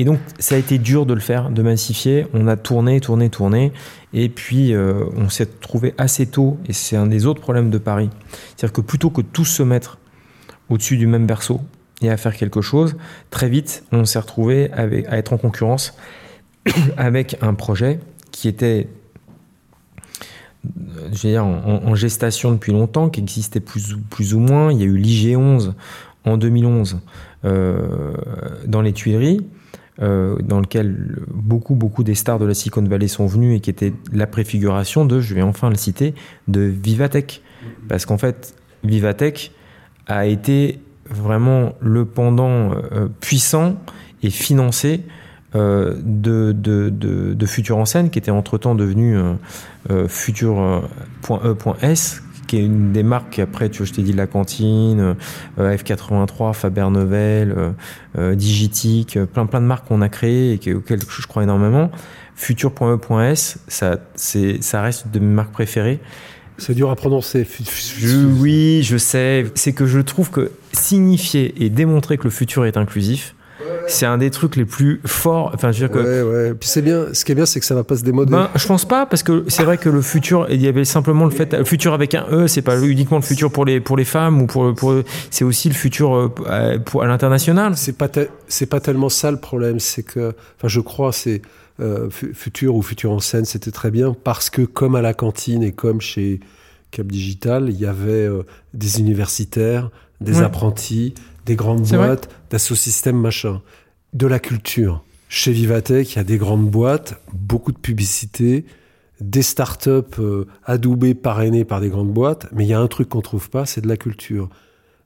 Et donc ça a été dur de le faire, de massifier. On a tourné, tourné, tourné, et puis euh, on s'est trouvé assez tôt, et c'est un des autres problèmes de Paris, c'est-à-dire que plutôt que tous se mettre au-dessus du même berceau, et à faire quelque chose, très vite, on s'est retrouvé à être en concurrence [clears throat] avec un projet qui était dire, en, gestation depuis longtemps, qui existait plus, plus ou moins. Il y a eu l'IG11 en 2011 euh, dans les Tuileries. Euh, dans lequel beaucoup, beaucoup des stars de la Silicon Valley sont venus et qui était la préfiguration de, je vais enfin le citer, de Vivatech. Parce qu'en fait, Vivatech a été vraiment le pendant euh, puissant et financé euh, de, de, de, de, Future en scène, qui était entre-temps devenu euh, Future.e.s, qui est une des marques, après, tu vois, je t'ai dit La Cantine, F83, Faber Novel, Digitic, plein, plein de marques qu'on a créées et auxquelles je crois énormément. Future.e.s, ça, ça reste de mes marques préférées. C'est dur à prononcer. oui, je sais. C'est que je trouve que signifier et démontrer que le futur est inclusif, c'est un des trucs les plus forts. Enfin, je veux dire que. Ouais, ouais. Puis c'est bien. Ce qui est bien, c'est que ça va pas se démoder. Ben, je pense pas, parce que c'est vrai que le futur, il y avait simplement le fait, le futur avec un E, c'est pas uniquement le futur pour les pour les femmes ou pour pour. C'est aussi le futur euh, pour à l'international. C'est pas c'est pas tellement ça le problème. C'est que, enfin, je crois, c'est euh, Futur ou Futur en scène, c'était très bien parce que comme à la cantine et comme chez Cap Digital, il y avait euh, des universitaires, des apprentis, des grandes boîtes, d'assosystèmes, machin. De la culture. Chez Vivatech, il y a des grandes boîtes, beaucoup de publicité, des startups euh, adoubées, parrainées par des grandes boîtes, mais il y a un truc qu'on trouve pas, c'est de la culture.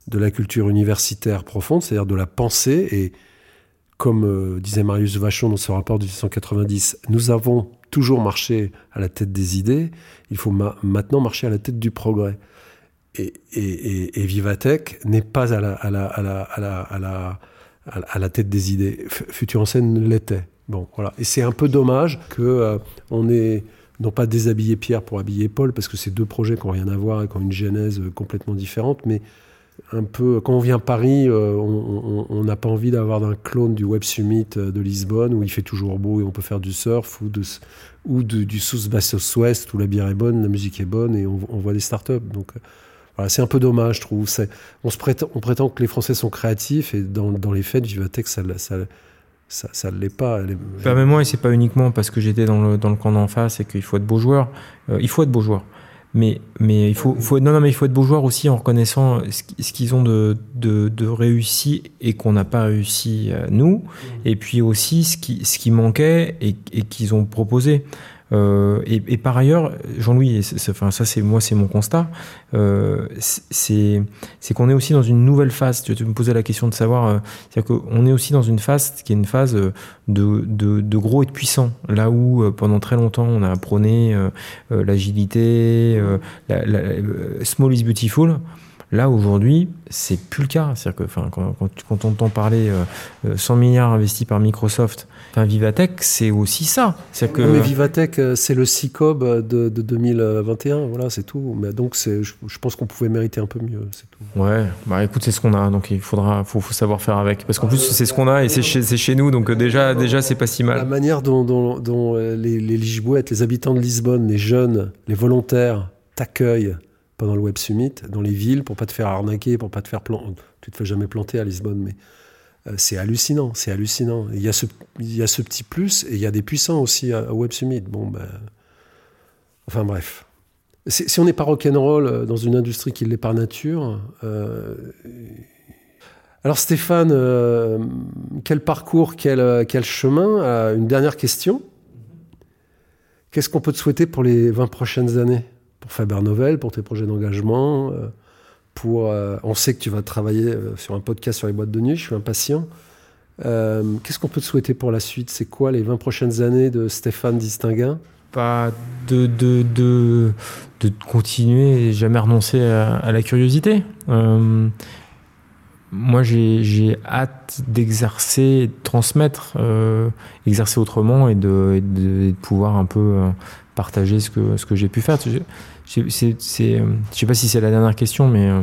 De la culture universitaire profonde, c'est-à-dire de la pensée et comme euh, disait Marius Vachon dans son rapport de 1890, nous avons toujours marché à la tête des idées, il faut maintenant marcher à la tête du progrès. Et, et, Vivatech n'est pas à la, tête des idées. Futur en scène l'était. Bon, voilà. Et c'est un peu dommage que euh, ait non pas déshabillé Pierre pour habiller Paul, parce que c'est deux projets qui n'ont rien à voir et qui ont une genèse euh, complètement différente, mais un peu. Quand on vient à Paris, euh, on n'a pas envie d'avoir un clone du Web Summit euh, de Lisbonne où il fait toujours beau et on peut faire du surf ou, de, du South Bassos Ouest où la bière est bonne, la musique est bonne et on, voit des startups. Donc euh, voilà, c'est un peu dommage, je trouve. On, se prétend, on prétend que les Français sont créatifs et dans, dans les faits, Vivatech, ça ça, ça, ça l'est pas. mais moi, c'est pas uniquement parce que j'étais dans le, dans le camp d'en face et qu'il faut être beau joueur. il faut être beau joueur. Mais, mais il faut, faut, non, non, mais il faut être beau joueur aussi en reconnaissant ce qu'ils ont de, de, de, réussi et qu'on n'a pas réussi euh, nous, et puis aussi ce qui, ce qui manquait et, et qu'ils ont proposé. Euh, et, par ailleurs, Jean-Louis, enfin ça c'est moi c'est mon constat, euh, c'est qu'on est aussi dans une nouvelle phase. Tu, me posais la question de savoir, euh, c'est-à-dire qu'on est aussi dans une phase qui est une phase de, de, gros et de puissant. Là où euh, pendant très longtemps on a prôné l'agilité, la, la, small is beautiful. Là, aujourd'hui, c'est plus le cas. C'est-à-dire que enfin, quand, quand, on entend parler 100 milliards investis par Microsoft, enfin, Vivatech, c'est aussi ça. Que... Mais Vivatech, c'est le CICOB de, de 2021, voilà, c'est tout. Mais donc, je, je pense qu'on pouvait mériter un peu mieux, c'est tout. Ouais, bah écoute, c'est ce qu'on a, donc il faudra, faut, faut savoir faire avec. Parce qu'en plus, c'est ce qu'on a et c'est chez, chez, nous, donc déjà, déjà c'est pas si mal. La manière dont, dont, dont les, les les habitants de Lisbonne, les jeunes, les volontaires t'accueillent pendant le Web Summit dans les villes pour pas te faire arnaquer, pour pas te faire planter. Tu te fais jamais planter à Lisbonne, mais euh, c'est hallucinant, c'est hallucinant. Il y, a ce, petit plus et il y a des puissants aussi à, Web Summit. Bon, ben, enfin bref. Si on n'est pas rock'n'roll euh, dans une industrie qui l'est par nature. Euh, alors Stéphane, quel parcours, quel chemin? Une dernière question. Qu'est-ce qu'on peut te souhaiter pour les 20 prochaines années? Pour Faber Novel, pour tes projets d'engagement. Euh, pour, euh, on sait que tu vas travailler euh, sur un podcast sur les boîtes de nuit, je suis impatient. Qu'est-ce qu'on peut te souhaiter pour la suite? C'est quoi les 20 prochaines années de Stéphane Distinguin? Pas de, de, de, de, continuer et jamais renoncer à, la curiosité. moi, j'ai hâte d'exercer, de transmettre, exercer autrement et de, de, pouvoir un peu partager ce que, ce que j'ai pu faire. Euh, je sais pas si c'est la dernière question, mais, euh,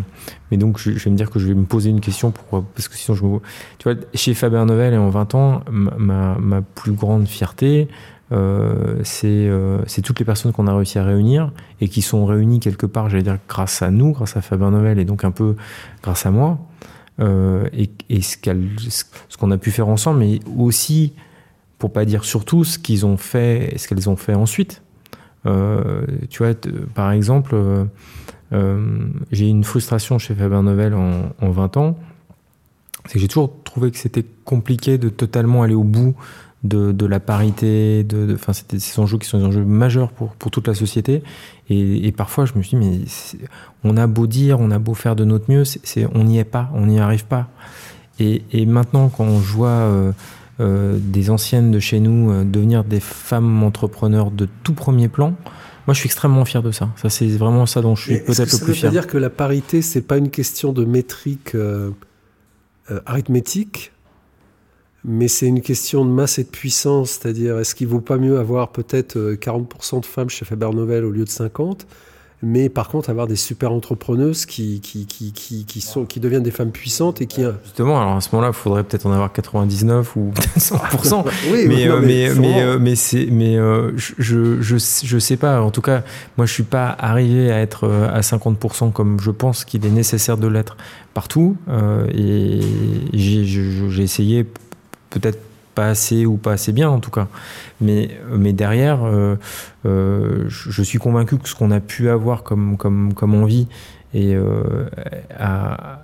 mais donc je, vais me dire que je vais me poser une question pour, parce que sinon je me. Tu vois, chez Faber Novel et en 20 ans, ma, ma plus grande fierté, euh, c'est, c'est toutes les personnes qu'on a réussi à réunir et qui sont réunies quelque part, j'allais dire, grâce à nous, grâce à Faber Novel et donc un peu grâce à moi. et, et ce, ce qu'on a pu faire ensemble, mais aussi, pour pas dire surtout, ce qu'ils ont fait, ce qu'elles ont fait ensuite. Euh, tu vois, par exemple, euh, euh, j'ai une frustration chez Faber Novel en, en 20 ans, c'est que j'ai toujours trouvé que c'était compliqué de totalement aller au bout de, la parité, de, enfin, ces enjeux qui sont des enjeux majeurs pour, pour toute la société. Et, parfois, je me suis dit, mais on a beau dire, on a beau faire de notre mieux, c'est, on n'y est pas, on n'y arrive pas. Et, maintenant, quand vois euh, des anciennes de chez nous euh, devenir des femmes entrepreneurs de tout premier plan. Moi, je suis extrêmement fier de ça. Ça, c'est vraiment ça dont je suis peut-être le plus fier. Ça veut dire que la parité, c'est pas une question de métrique euh, arithmétique, mais c'est une question de masse et de puissance. C'est-à-dire, est-ce qu'il vaut pas mieux avoir peut-être 40% de femmes chez Faber Novel au lieu de 50 mais par contre avoir des super entrepreneuses qui, qui, qui, qui, qui, sont, qui deviennent des femmes puissantes et qui... Justement, alors à ce moment-là, il faudrait peut-être en avoir 99 ou [laughs] 100%. [laughs] oui, mais, euh, mais, mais, euh, mais, c'est, mais euh, je, je, je sais pas. En tout cas, moi, je suis pas arrivé à être à 50% comme je pense qu'il est nécessaire de l'être partout. et j'ai, j'ai essayé peut-être pas assez ou pas assez bien en tout cas. Mais, mais derrière, euh, euh, je suis convaincu que ce qu'on a pu avoir comme, comme, comme envie et euh, a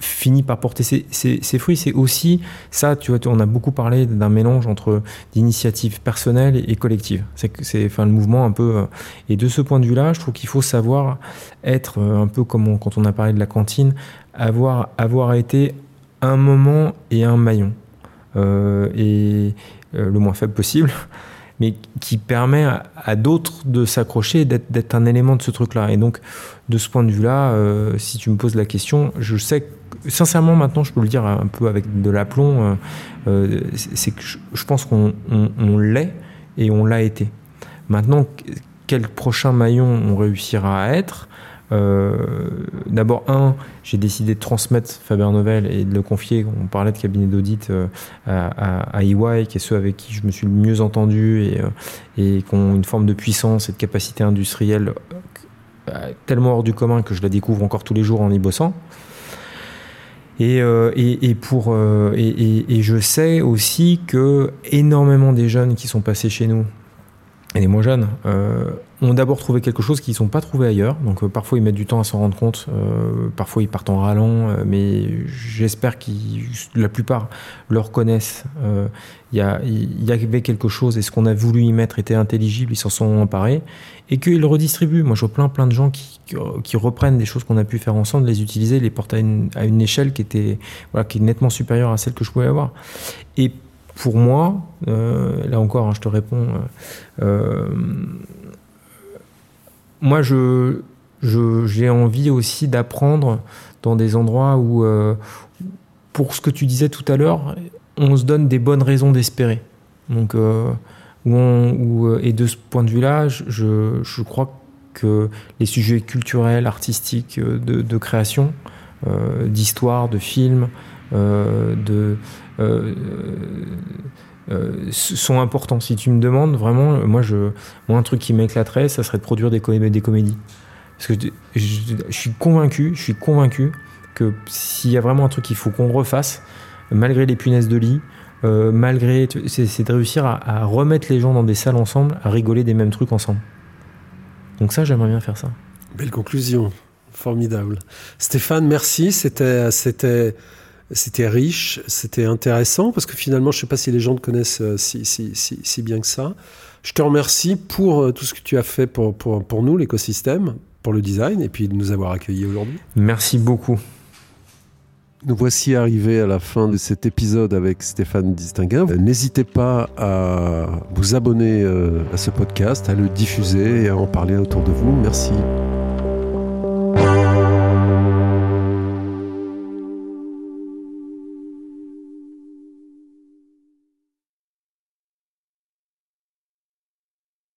fini par porter ses, fruits. C'est aussi ça, tu vois, on a beaucoup parlé d'un mélange entre d'initiatives personnelles et, collectives. C'est c'est enfin le mouvement un peu. Et de ce point de vue-là, je trouve qu'il faut savoir être un peu comme quand on a parlé de la cantine, avoir avoir été un moment et un maillon. Euh, et euh, le moins faible possible, [laughs] mais qui permet à, d'autres de s'accrocher, d'être un élément de ce truc-là. Et donc, de ce point de vue-là, euh, si tu me poses la question, je sais que, sincèrement, maintenant, je peux le dire un peu avec de l'aplomb, c'est que je, pense qu'on l'est et on l'a été. Maintenant, quel prochain maillon on réussira à être d'abord, un, j'ai décidé de transmettre Faber Novel et de le confier. On parlait de cabinet d'audit euh, à, à, EY, qui est ceux avec qui je me suis le mieux entendu et, euh, qui ont une forme de puissance et de capacité industrielle tellement hors du commun que je la découvre encore tous les jours en y bossant. Et, pour, et, je sais aussi que énormément des jeunes qui sont passés chez nous, et les moins jeunes, ont d'abord trouvé quelque chose qu'ils n'ont pas trouvé ailleurs. Donc euh, parfois ils mettent du temps à s'en rendre compte, euh, parfois ils partent en rallant, euh, mais j'espère que la plupart le reconnaissent. Il y, avait quelque chose et ce qu'on a voulu y mettre était intelligible, ils s'en sont emparés et qu'ils le redistribuent. Moi je vois plein plein de gens qui, reprennent des choses qu'on a pu faire ensemble, les utiliser, les porter à une, échelle qui était est nettement supérieure à celle que je pouvais avoir. Et pour moi, là encore, hein, je te réponds, moi, je, j'ai envie aussi d'apprendre dans des endroits où, euh, pour ce que tu disais tout à l'heure, on se donne des bonnes raisons d'espérer. Donc, euh, où et de ce point de vue-là, je, je, crois que les sujets culturels, artistiques, de, création, d'histoire, de films, de euh, sont importants. Si tu me demandes vraiment, moi, je, moi un truc qui m'éclaterait, ça serait de produire des, des comédies. Parce que je, suis convaincu, je suis convaincu que s'il y a vraiment un truc qu'il faut qu'on refasse, malgré les punaises de lit, euh, malgré, c'est de réussir à, remettre les gens dans des salles ensemble, à rigoler des mêmes trucs ensemble. Donc ça, j'aimerais bien faire ça. Belle conclusion, formidable. Stéphane, merci. C'était, c'était c'était riche, c'était intéressant, parce que finalement, je ne sais pas si les gens te connaissent euh, si, si, si, bien que ça. Je te remercie pour euh, tout ce que tu as fait pour, pour, pour nous, l'écosystème, pour le design, et puis de nous avoir accueillis aujourd'hui. Merci beaucoup. Nous voici arrivés à la fin de cet épisode avec Stéphane Distinguin. N'hésitez pas à vous abonner euh, à ce podcast, à le diffuser et à en parler autour de vous. Merci.